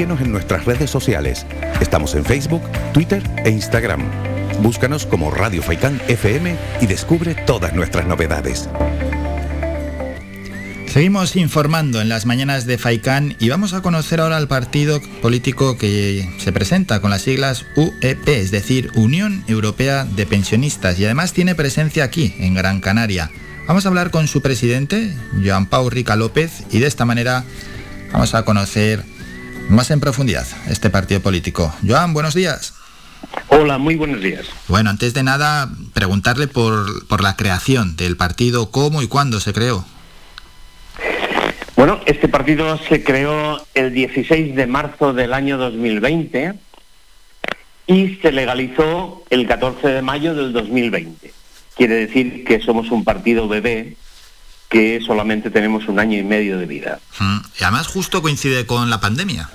Síguenos en nuestras redes sociales. Estamos en Facebook, Twitter e Instagram. Búscanos como Radio Faicán FM y descubre todas nuestras novedades. Seguimos informando en las mañanas de FAICAN y vamos a conocer ahora al partido político que se presenta con las siglas UEP, es decir, Unión Europea de Pensionistas, y además tiene presencia aquí, en Gran Canaria. Vamos a hablar con su presidente, Joan Pau Rica López, y de esta manera vamos a conocer más en profundidad este partido político. Joan, buenos días. Hola, muy buenos días. Bueno, antes de nada, preguntarle por, por la creación del partido, cómo y cuándo se creó. Bueno, este partido se creó el 16 de marzo del año 2020 y se legalizó el 14 de mayo del 2020. Quiere decir que somos un partido bebé que solamente tenemos un año y medio de vida. Mm, y además justo coincide con la pandemia.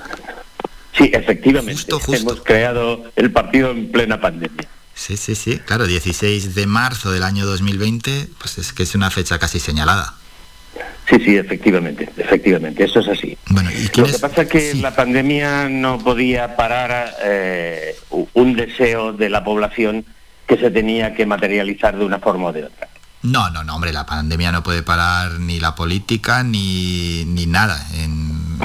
Sí, efectivamente. Hemos creado el partido en plena pandemia. Sí, sí, sí. Claro, 16 de marzo del año 2020, pues es que es una fecha casi señalada. Sí, sí, efectivamente, efectivamente, eso es así. Bueno, Lo que pasa es que la pandemia no podía parar eh, un deseo de la población que se tenía que materializar de una forma o de otra. No, no, no, hombre, la pandemia no puede parar ni la política ni, ni nada, en,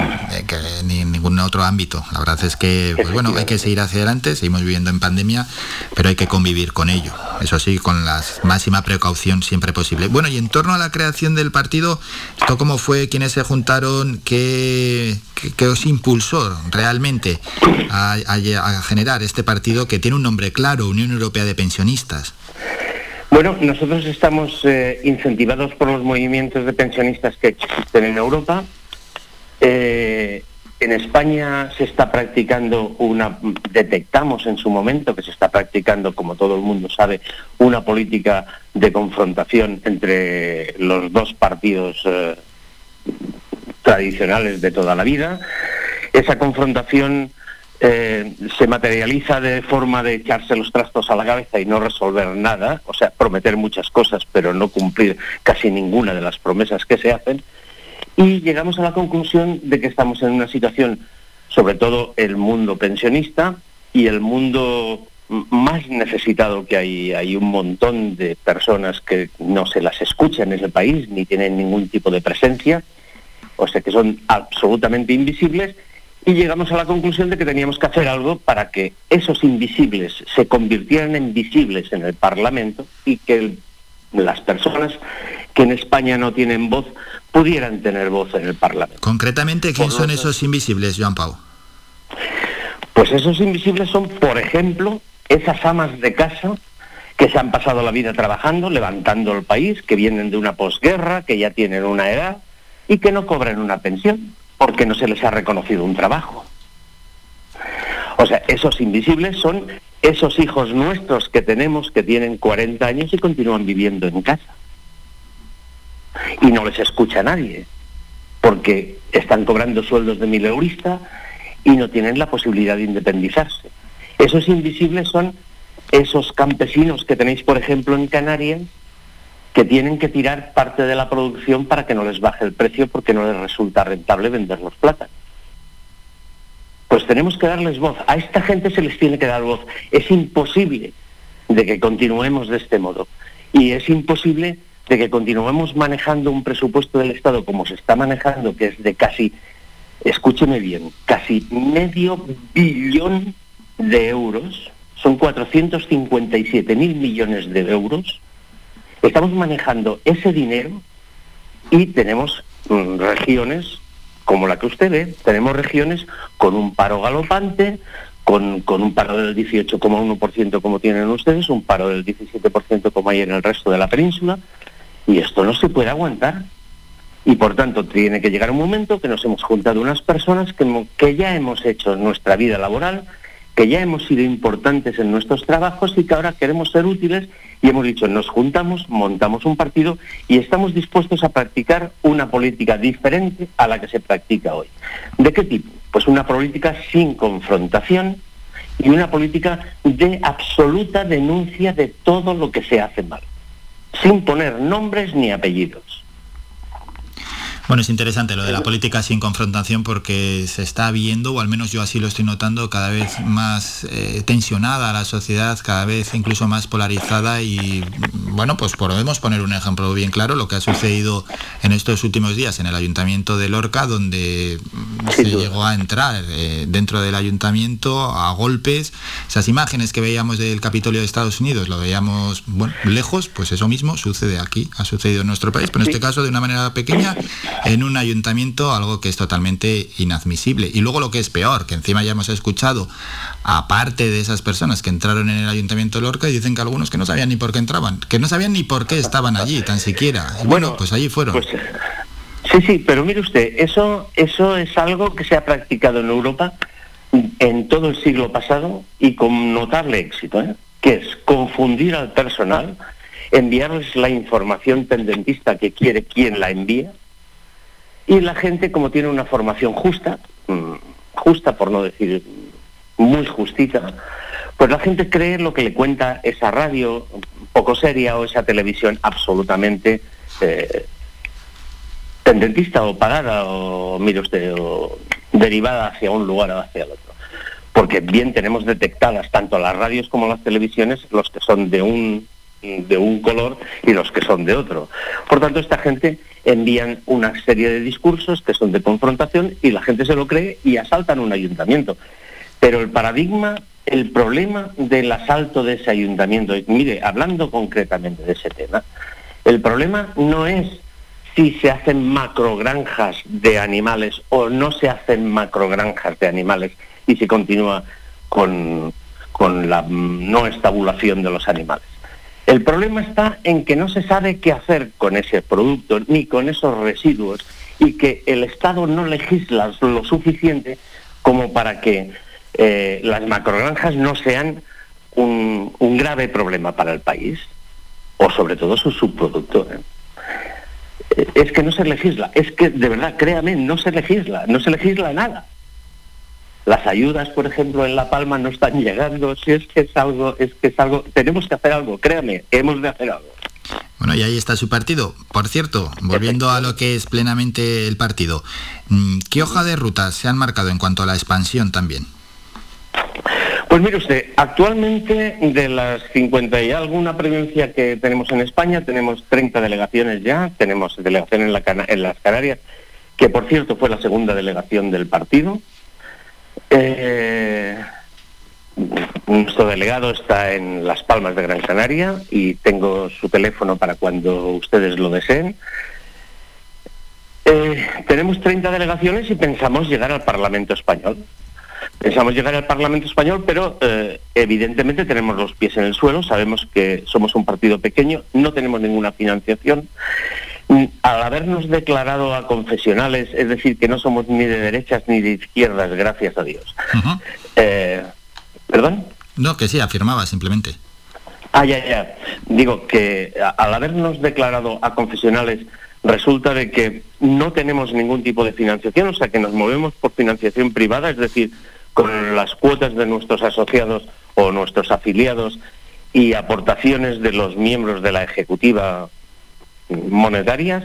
ni en ningún otro ámbito. La verdad es que, pues bueno, hay que seguir hacia adelante, seguimos viviendo en pandemia, pero hay que convivir con ello. Eso sí, con la máxima precaución siempre posible. Bueno, y en torno a la creación del partido, ¿esto cómo fue? ¿Quiénes se juntaron? ¿Qué, qué, os impulsó realmente a, a generar este partido que tiene un nombre claro, Unión Europea de Pensionistas? Bueno, nosotros estamos eh, incentivados por los movimientos de pensionistas que existen en Europa. Eh, en España se está practicando una, detectamos en su momento que se está practicando, como todo el mundo sabe, una política de confrontación entre los dos partidos eh, tradicionales de toda la vida. Esa confrontación eh, se materializa de forma de echarse los trastos a la cabeza y no resolver nada, o sea, prometer muchas cosas pero no cumplir casi ninguna de las promesas que se hacen, y llegamos a la conclusión de que estamos en una situación, sobre todo el mundo pensionista y el mundo más necesitado que hay. Hay un montón de personas que no se las escucha en ese país ni tienen ningún tipo de presencia, o sea que son absolutamente invisibles y llegamos a la conclusión de que teníamos que hacer algo para que esos invisibles se convirtieran en visibles en el Parlamento y que las personas que en España no tienen voz pudieran tener voz en el Parlamento. Concretamente, ¿quién son esos invisibles, Joan Pau? Pues esos invisibles son, por ejemplo, esas amas de casa que se han pasado la vida trabajando, levantando el país, que vienen de una posguerra, que ya tienen una edad y que no cobran una pensión porque no se les ha reconocido un trabajo. O sea, esos invisibles son esos hijos nuestros que tenemos que tienen 40 años y continúan viviendo en casa. Y no les escucha nadie, porque están cobrando sueldos de mil eurista y no tienen la posibilidad de independizarse. Esos invisibles son esos campesinos que tenéis, por ejemplo, en Canarias, que tienen que tirar parte de la producción para que no les baje el precio porque no les resulta rentable vender los plátanos. Pues tenemos que darles voz. A esta gente se les tiene que dar voz. Es imposible de que continuemos de este modo. Y es imposible de que continuemos manejando un presupuesto del Estado como se está manejando, que es de casi, escúcheme bien, casi medio billón de euros, son 457 mil millones de euros, Estamos manejando ese dinero y tenemos mm, regiones como la que usted ve, tenemos regiones con un paro galopante, con, con un paro del 18,1% como tienen ustedes, un paro del 17% como hay en el resto de la península, y esto no se puede aguantar. Y por tanto tiene que llegar un momento que nos hemos juntado unas personas que, que ya hemos hecho nuestra vida laboral, que ya hemos sido importantes en nuestros trabajos y que ahora queremos ser útiles y hemos dicho, nos juntamos, montamos un partido y estamos dispuestos a practicar una política diferente a la que se practica hoy. ¿De qué tipo? Pues una política sin confrontación y una política de absoluta denuncia de todo lo que se hace mal, sin poner nombres ni apellidos. Bueno, es interesante lo de la política sin confrontación porque se está viendo, o al menos yo así lo estoy notando, cada vez más eh, tensionada la sociedad, cada vez incluso más polarizada y bueno, pues podemos poner un ejemplo bien claro, lo que ha sucedido en estos últimos días en el ayuntamiento de Lorca, donde se llegó a entrar eh, dentro del ayuntamiento a golpes. Esas imágenes que veíamos del Capitolio de Estados Unidos, lo veíamos bueno, lejos, pues eso mismo sucede aquí, ha sucedido en nuestro país, pero en este caso de una manera pequeña en un ayuntamiento, algo que es totalmente inadmisible. Y luego lo que es peor, que encima ya hemos escuchado, aparte de esas personas que entraron en el ayuntamiento de Lorca, y dicen que algunos que no sabían ni por qué entraban, que no sabían ni por qué estaban allí, tan siquiera. bueno, pues allí fueron. Pues, sí, sí, pero mire usted, eso, eso es algo que se ha practicado en Europa en todo el siglo pasado y con notable éxito, ¿eh? que es confundir al personal, enviarles la información tendentista que quiere quien la envía, y la gente, como tiene una formación justa, mm, justa por no decir muy justita, pues la gente cree lo que le cuenta esa radio poco seria o esa televisión absolutamente eh, tendentista o pagada o, mire usted, o derivada hacia un lugar o hacia el otro. Porque bien tenemos detectadas tanto las radios como las televisiones los que son de un de un color y los que son de otro. Por tanto, esta gente envían una serie de discursos que son de confrontación y la gente se lo cree y asaltan un ayuntamiento. Pero el paradigma, el problema del asalto de ese ayuntamiento, mire, hablando concretamente de ese tema, el problema no es si se hacen macrogranjas de animales o no se hacen macrogranjas de animales y se continúa con, con la no estabulación de los animales. El problema está en que no se sabe qué hacer con ese producto ni con esos residuos y que el Estado no legisla lo suficiente como para que eh, las macrogranjas no sean un, grave problema para el país o sobre todo su subproducto. ¿eh? Es que no se legisla, es que de verdad, créame, no se legisla, no se legisla nada. Las ayudas, por ejemplo, en La Palma no están llegando. Si es que es algo, es que es algo, tenemos que hacer algo, créame, hemos de hacer algo. Bueno, y ahí está su partido. Por cierto, volviendo a lo que es plenamente el partido, mm, ¿qué hoja de ruta se han marcado en cuanto a la expansión también? Pues mire usted, actualmente de las 50 y alguna provincia que tenemos en España, tenemos 30 delegaciones ya, tenemos delegación en, la, en las Canarias, que por cierto fue la segunda delegación del partido, eh, nuestro delegado está en Las Palmas de Gran Canaria y tengo su teléfono para cuando ustedes lo deseen. Eh, tenemos 30 delegaciones y pensamos llegar al Parlamento Español. Pensamos llegar al Parlamento Español, pero eh, evidentemente tenemos los pies en el suelo, sabemos que somos un partido pequeño, no tenemos ninguna financiación al habernos declarado a confesionales, es decir, que no somos ni de derechas ni de izquierdas, gracias a Dios. Eh, ¿Perdón? No, que sí, afirmaba simplemente. Ah, ya, ya. Digo que al habernos declarado a confesionales, resulta de que no tenemos ningún tipo de financiación, o sea que nos movemos por financiación privada, es decir, con las cuotas de nuestros asociados o nuestros afiliados y aportaciones de los miembros de la ejecutiva monetarias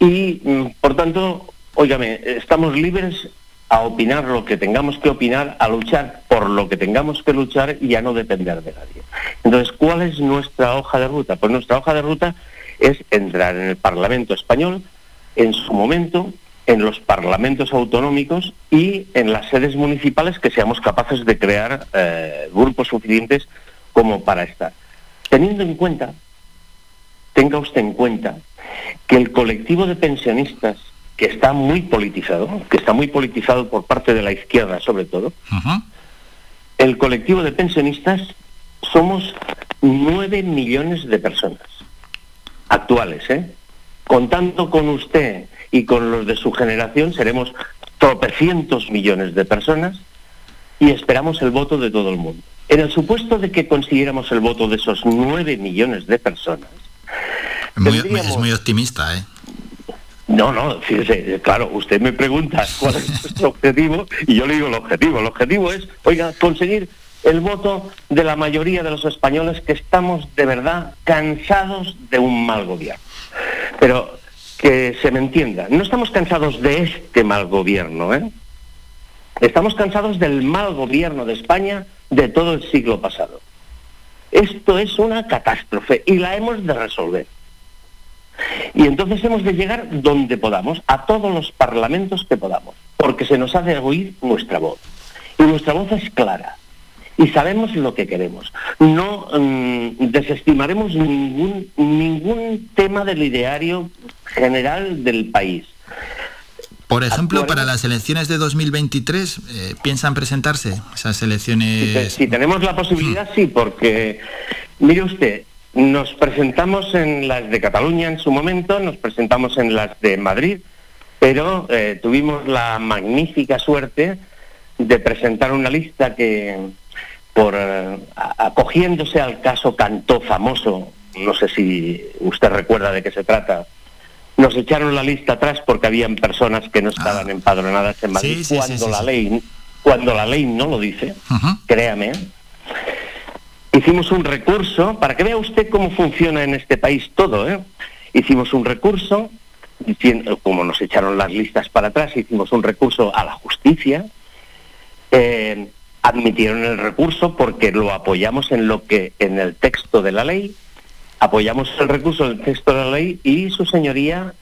y, mm, por tanto, óigame, estamos libres a opinar lo que tengamos que opinar, a luchar por lo que tengamos que luchar y a no depender de nadie. Entonces, ¿cuál es nuestra hoja de ruta? Pues nuestra hoja de ruta es entrar en el Parlamento español, en su momento, en los parlamentos autonómicos y en las sedes municipales que seamos capaces de crear eh, grupos suficientes como para estar. Teniendo en cuenta tenga usted en cuenta que el colectivo de pensionistas, que está muy politizado, que está muy politizado por parte de la izquierda sobre todo, el colectivo de pensionistas somos nueve millones de personas actuales, ¿eh? Contando con usted y con los de su generación, seremos tropecientos millones de personas y esperamos el voto de todo el mundo. En el supuesto de que consiguiéramos el voto de esos nueve millones de personas, es muy optimista, ¿eh? No, no, fíjese, claro, usted me pregunta cuál es nuestro objetivo y yo le digo el objetivo. El objetivo es, oiga, conseguir el voto de la mayoría de los españoles que estamos de verdad cansados de un mal gobierno. Pero que se me entienda, no estamos cansados de este mal gobierno, ¿eh? Estamos cansados del mal gobierno de España de todo el siglo pasado. Esto es una catástrofe y la hemos de resolver. Y entonces hemos de llegar donde podamos, a todos los parlamentos que podamos, porque se nos ha de oír nuestra voz. Y nuestra voz es clara. Y sabemos lo que queremos. No mm, desestimaremos ningún, ningún tema del ideario general del país. Por ejemplo, para las elecciones de 2023, eh, ¿piensan presentarse esas elecciones? Si, tenemos la posibilidad, sí, porque, mire usted, nos presentamos en las de Cataluña en su momento, nos presentamos en las de Madrid, pero eh, tuvimos la magnífica suerte de presentar una lista que, por eh, acogiéndose al caso Cantó famoso, no sé si usted recuerda de qué se trata, nos echaron la lista atrás porque habían personas que no estaban ah. empadronadas en Madrid cuando la ley cuando la ley no lo dice, créame. Hicimos un recurso para que vea usted cómo funciona en este país todo, ¿eh? Hicimos un recurso, como nos echaron las listas para atrás, hicimos un recurso a la justicia. Eh, admitieron el recurso porque lo apoyamos en lo que en el texto de la ley apoyamos el recurso del texto de la ley y su señoría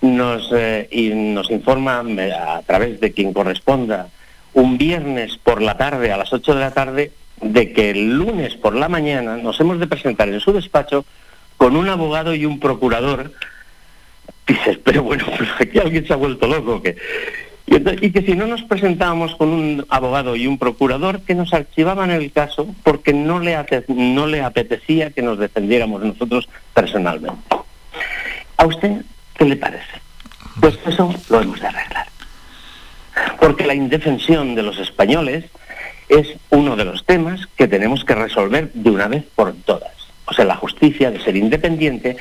nos, eh, y nos informa a través de quien corresponda un viernes por la tarde a las 8 de la tarde de que el lunes por la mañana nos hemos de presentar en su despacho con un abogado y un procurador. Dices, pero bueno, aquí alguien se ha vuelto loco. que y, que si no nos presentábamos con un abogado y un procurador, que nos archivaban el caso porque no le, no le apetecía que nos defendiéramos nosotros personalmente. ¿A usted qué le parece? Pues eso lo hemos de arreglar. Porque la indefensión de los españoles es uno de los temas que tenemos que resolver de una vez por todas. O sea, la justicia de ser independiente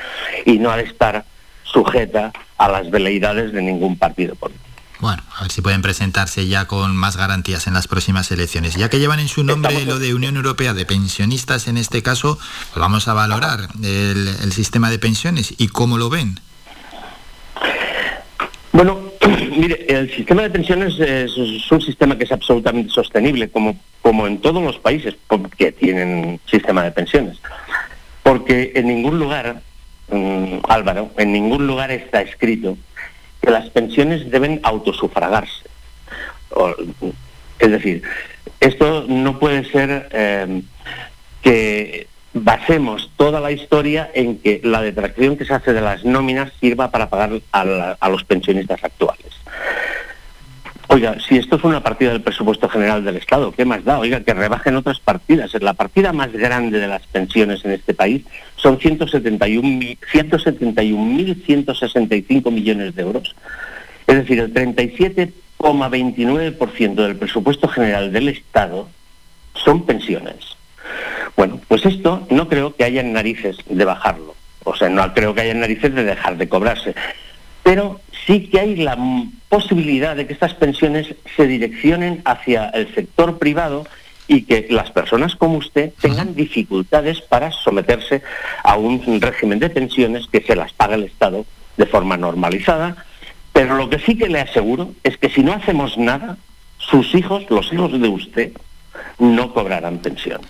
y no ha de estar sujeta a las veleidades de ningún partido político. Bueno, a ver si pueden presentarse ya con más garantías en las próximas elecciones. Ya que llevan en su nombre lo de Unión Europea de Pensionistas, en este caso, pues vamos a valorar el, sistema de pensiones y cómo lo ven. Bueno, mire, el sistema de pensiones es, un sistema que es absolutamente sostenible, como, como en todos los países que tienen sistema de pensiones. Porque en ningún lugar, mm, Álvaro, en ningún lugar está escrito que las pensiones deben autosufragarse. es decir, esto no puede ser eh, que basemos toda la historia en que la detracción que se hace de las nóminas sirva para pagar a los pensionistas actuales. Oiga, si esto es una partida del presupuesto general del Estado, ¿qué más da? Oiga, que rebajen otras partidas. La partida más grande de las pensiones en este país son 171.165 millones de euros. Es decir, el 37,29% del presupuesto general del Estado son pensiones. Bueno, pues esto no creo que haya narices de bajarlo. O sea, no creo que haya narices de dejar de cobrarse pero sí que hay la posibilidad de que estas pensiones se direccionen hacia el sector privado y que las personas como usted tengan dificultades para someterse a un régimen de pensiones que se las paga el Estado de forma normalizada. Pero lo que sí que le aseguro es que si no hacemos nada, sus hijos, los hijos de usted, no cobrarán pensión.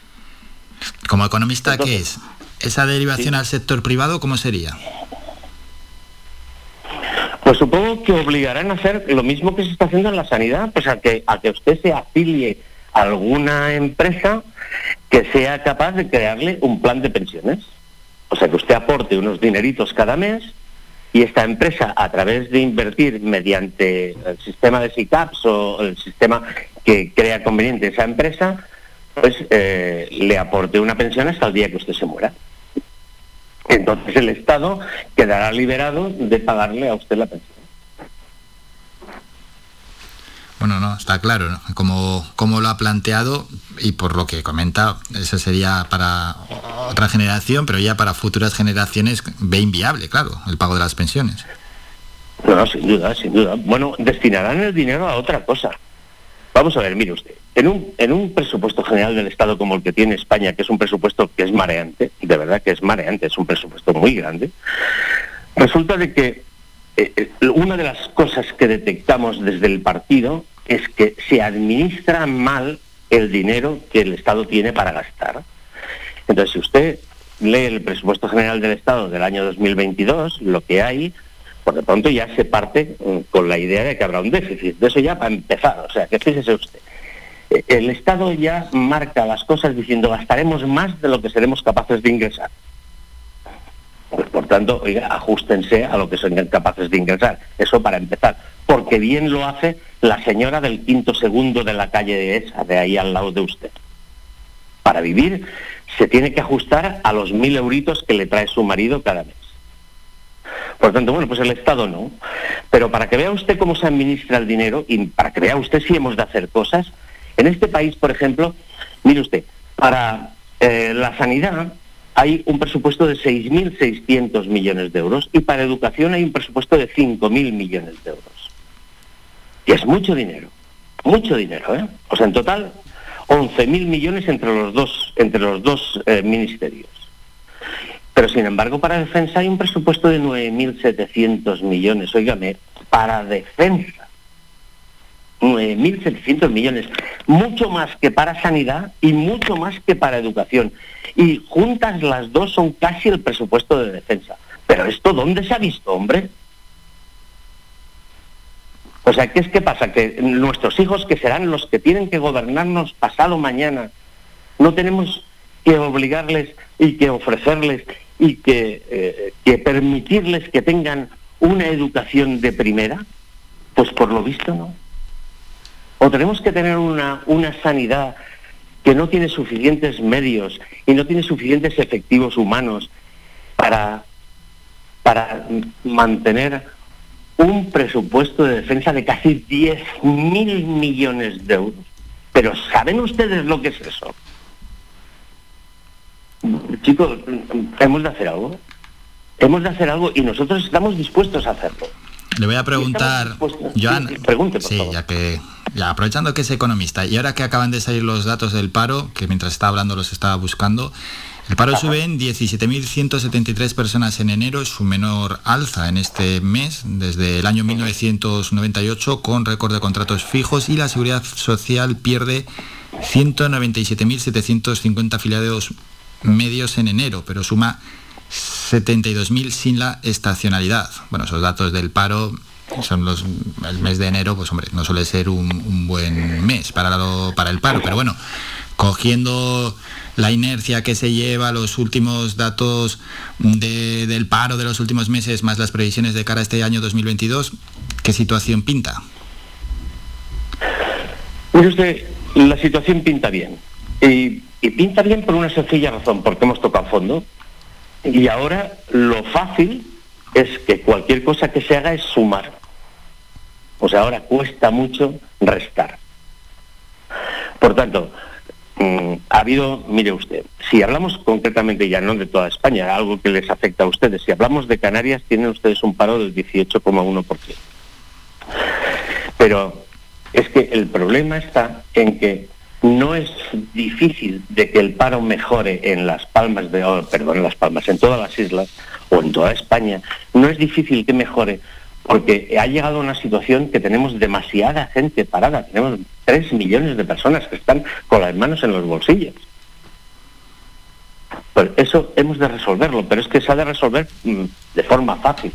Como economista, ¿qué es? ¿Esa derivación al sector privado cómo sería? Pues supongo que obligarán a hacer lo mismo que se está haciendo en la sanidad, pues a que, a que usted se afilie a alguna empresa que sea capaz de crearle un plan de pensiones. O sea, que usted aporte unos dineritos cada mes y esta empresa, a través de invertir mediante el sistema de SICAPS o el sistema que crea conveniente esa empresa, pues eh, le aporte una pensión hasta el día que usted se muera entonces el Estado quedará liberado de pagarle a usted la pensión. Bueno, no, está claro, ¿no? como, como lo ha planteado y por lo que comenta, eso sería para otra generación, pero ya para futuras generaciones ve inviable, claro, el pago de las pensiones. No, sin duda, sin duda. Bueno, destinarán el dinero a otra cosa. Vamos a ver, mire usted, en un, en un presupuesto general del Estado como el que tiene España, que es un presupuesto que es mareante, de verdad que es mareante, es un presupuesto muy grande, resulta de que eh, una de las cosas que detectamos desde el partido es que se administra mal el dinero que el Estado tiene para gastar. Entonces, si usted lee el presupuesto general del Estado del año 2022, lo que hay, por de pronto ya se parte mm, con la idea de que habrá un déficit. De eso ya para empezar, o sea, que fíjese usted. Eh, el Estado ya marca las cosas diciendo gastaremos más de lo que seremos capaces de ingresar. Pues por tanto, oiga, ajustense a lo que son capaces de ingresar. Eso para empezar. Porque bien lo hace la señora del quinto segundo de la calle de esa, de ahí al lado de usted. Para vivir se tiene que ajustar a los mil euritos que le trae su marido cada mes. Por tanto, bueno, pues el Estado no. Pero para que vea usted cómo se administra el dinero y para que vea usted si hemos de hacer cosas, en este país, por ejemplo, mire usted, para eh, la sanidad hay un presupuesto de 6.600 millones de euros y para educación hay un presupuesto de 5.000 millones de euros. Y es mucho dinero, mucho dinero, ¿eh? O sea, en total 11.000 millones entre los dos, entre los dos eh, ministerios. Pero sin embargo, para defensa hay un presupuesto de 9.700 millones, óigame, para defensa. 9.700 millones, mucho más que para sanidad y mucho más que para educación. Y juntas las dos son casi el presupuesto de defensa. Pero esto, ¿dónde se ha visto, hombre? O sea, ¿qué es que pasa? Que nuestros hijos, que serán los que tienen que gobernarnos pasado mañana, no tenemos que obligarles y que ofrecerles y que, eh, que permitirles que tengan una educación de primera? Pues por lo visto no. O tenemos que tener una, una sanidad que no tiene suficientes medios y no tiene suficientes efectivos humanos para, para mantener un presupuesto de defensa de casi 10 mil millones de euros. Pero ¿saben ustedes lo que es eso? Chicos, hemos de hacer algo. Hemos de hacer algo y nosotros estamos dispuestos a hacerlo. Le voy a preguntar, Joan, pregunte, sí, ya que ya aprovechando que es economista y ahora que acaban de salir los datos del paro, que mientras estaba hablando los estaba buscando, el paro sube en 17.173 personas en enero, es su menor alza en este mes desde el año 1998 con récord de contratos fijos y la seguridad social pierde 197.750 afiliados medios en enero, pero suma 72.000 sin la estacionalidad. Bueno, esos datos del paro son los el mes de enero, pues hombre, no suele ser un, buen mes para, para el paro, pero bueno, cogiendo la inercia que se lleva, los últimos datos del paro de los últimos meses, más las previsiones de cara a este año 2022, ¿qué situación pinta? Pues usted, la situación pinta bien. Y, y pinta bien por una sencilla razón, porque hemos tocado fondo. Y ahora lo fácil es que cualquier cosa que se haga es sumar. Sea, ahora cuesta mucho restar. Por tanto, Mm, ha habido, mire usted, si hablamos concretamente ya no de toda España, algo que les afecta a ustedes, si hablamos de Canarias, tienen ustedes un paro del 18,1%. Pero es que el problema está en que no es difícil de que el paro mejore en las palmas de, oh, perdón, en las palmas, en todas las islas o en toda España, no es difícil que mejore porque ha llegado a una situación que tenemos demasiada gente parada, tenemos tres millones de personas que están con las manos en los bolsillos. Pues eso hemos de resolverlo, pero es que se ha de resolver mm, de forma fácil,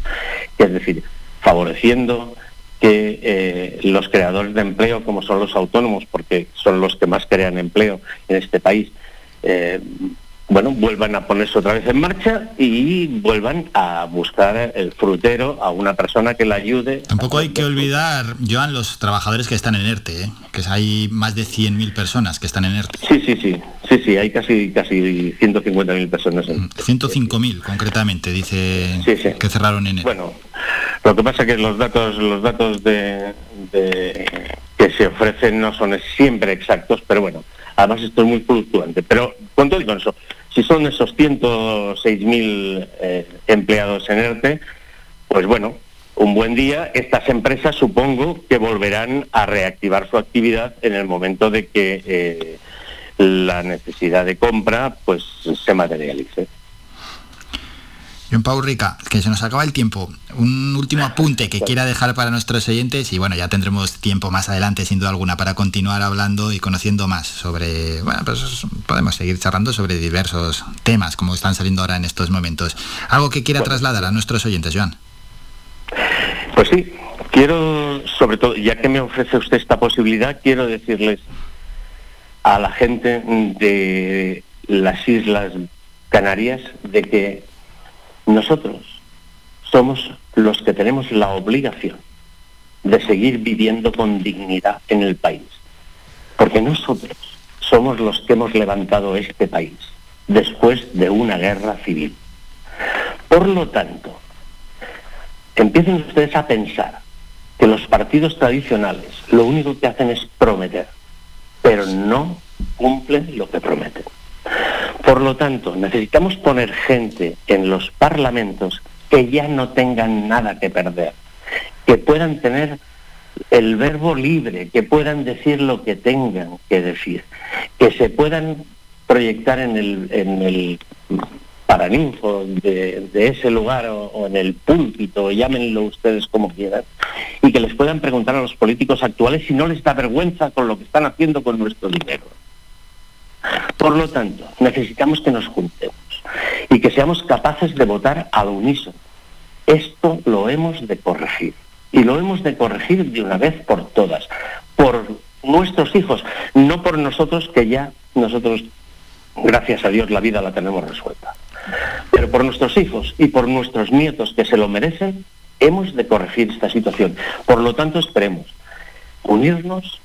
es decir, favoreciendo que eh, los creadores de empleo, como son los autónomos, porque son los que más crean empleo en este país, eh, bueno, vuelvan a ponerse otra vez en marcha y vuelvan a buscar el frutero a una persona que la ayude. Tampoco hay que olvidar, Joan, los trabajadores que están en ERTE, ¿eh? que hay más de 100.000 personas que están en ERTE. Sí, sí, sí, sí, sí, hay casi casi 150.000 personas. En... 105.000 mm, concretamente, dice que cerraron en ERTE. Bueno, lo que pasa es que los datos, los datos de, que se ofrecen no son siempre exactos, pero bueno, además esto es muy fluctuante. Pero con todo y eso, si son esos 106.000 eh, empleados en ERTE, pues bueno, un buen día estas empresas supongo que volverán a reactivar su actividad en el momento de que eh, la necesidad de compra pues se materialice. John Pau Rica, que se nos acaba el tiempo. Un último apunte que quiera dejar para nuestros oyentes y bueno, ya tendremos tiempo más adelante, sin duda alguna, para continuar hablando y conociendo más sobre, bueno, pues podemos seguir charlando sobre diversos temas como están saliendo ahora en estos momentos. ¿Algo que quiera trasladar a nuestros oyentes, Joan? Pues sí, quiero, sobre todo, ya que me ofrece usted esta posibilidad, quiero decirles a la gente de las Islas Canarias de que nosotros somos los que tenemos la obligación de seguir viviendo con dignidad en el país. Porque nosotros somos los que hemos levantado este país después de una guerra civil. Por lo tanto, empiecen ustedes a pensar que los partidos tradicionales lo único que hacen es prometer, pero no cumplen lo que prometen. Por lo tanto, necesitamos poner gente en los parlamentos que ya no tengan nada que perder, que puedan tener el verbo libre, que puedan decir lo que tengan que decir, que se puedan proyectar en el, paraninfo de, ese lugar o, en el púlpito, llámenlo ustedes como quieran, y que les puedan preguntar a los políticos actuales si no les da vergüenza con lo que están haciendo con nuestro dinero. Por lo tanto, necesitamos que nos juntemos y que seamos capaces de votar al unísono. Esto lo hemos de corregir. Y lo hemos de corregir de una vez por todas, por nuestros hijos, no por nosotros que ya nosotros, gracias a Dios, la vida la tenemos resuelta. Pero por nuestros hijos y por nuestros nietos que se lo merecen, hemos de corregir esta situación. Por lo tanto, esperemos unirnos.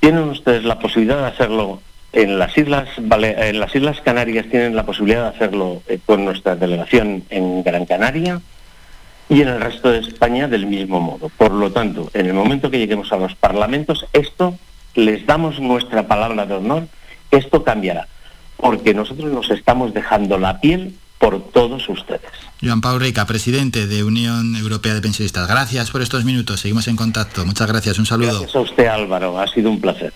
Tienen ustedes la posibilidad de hacerlo en las Islas, en las Islas Canarias tienen la posibilidad de hacerlo eh, con nuestra delegación en Gran Canaria y en el resto de España del mismo modo. Por lo tanto, en el momento que lleguemos a los parlamentos, esto les damos nuestra palabra de honor, esto cambiará, porque nosotros nos estamos dejando la piel por todos ustedes. Joan Pau Rica, presidente de Unión Europea de Pensionistas, gracias por estos minutos, seguimos en contacto, muchas gracias, un saludo. Gracias a usted Álvaro, ha sido un placer.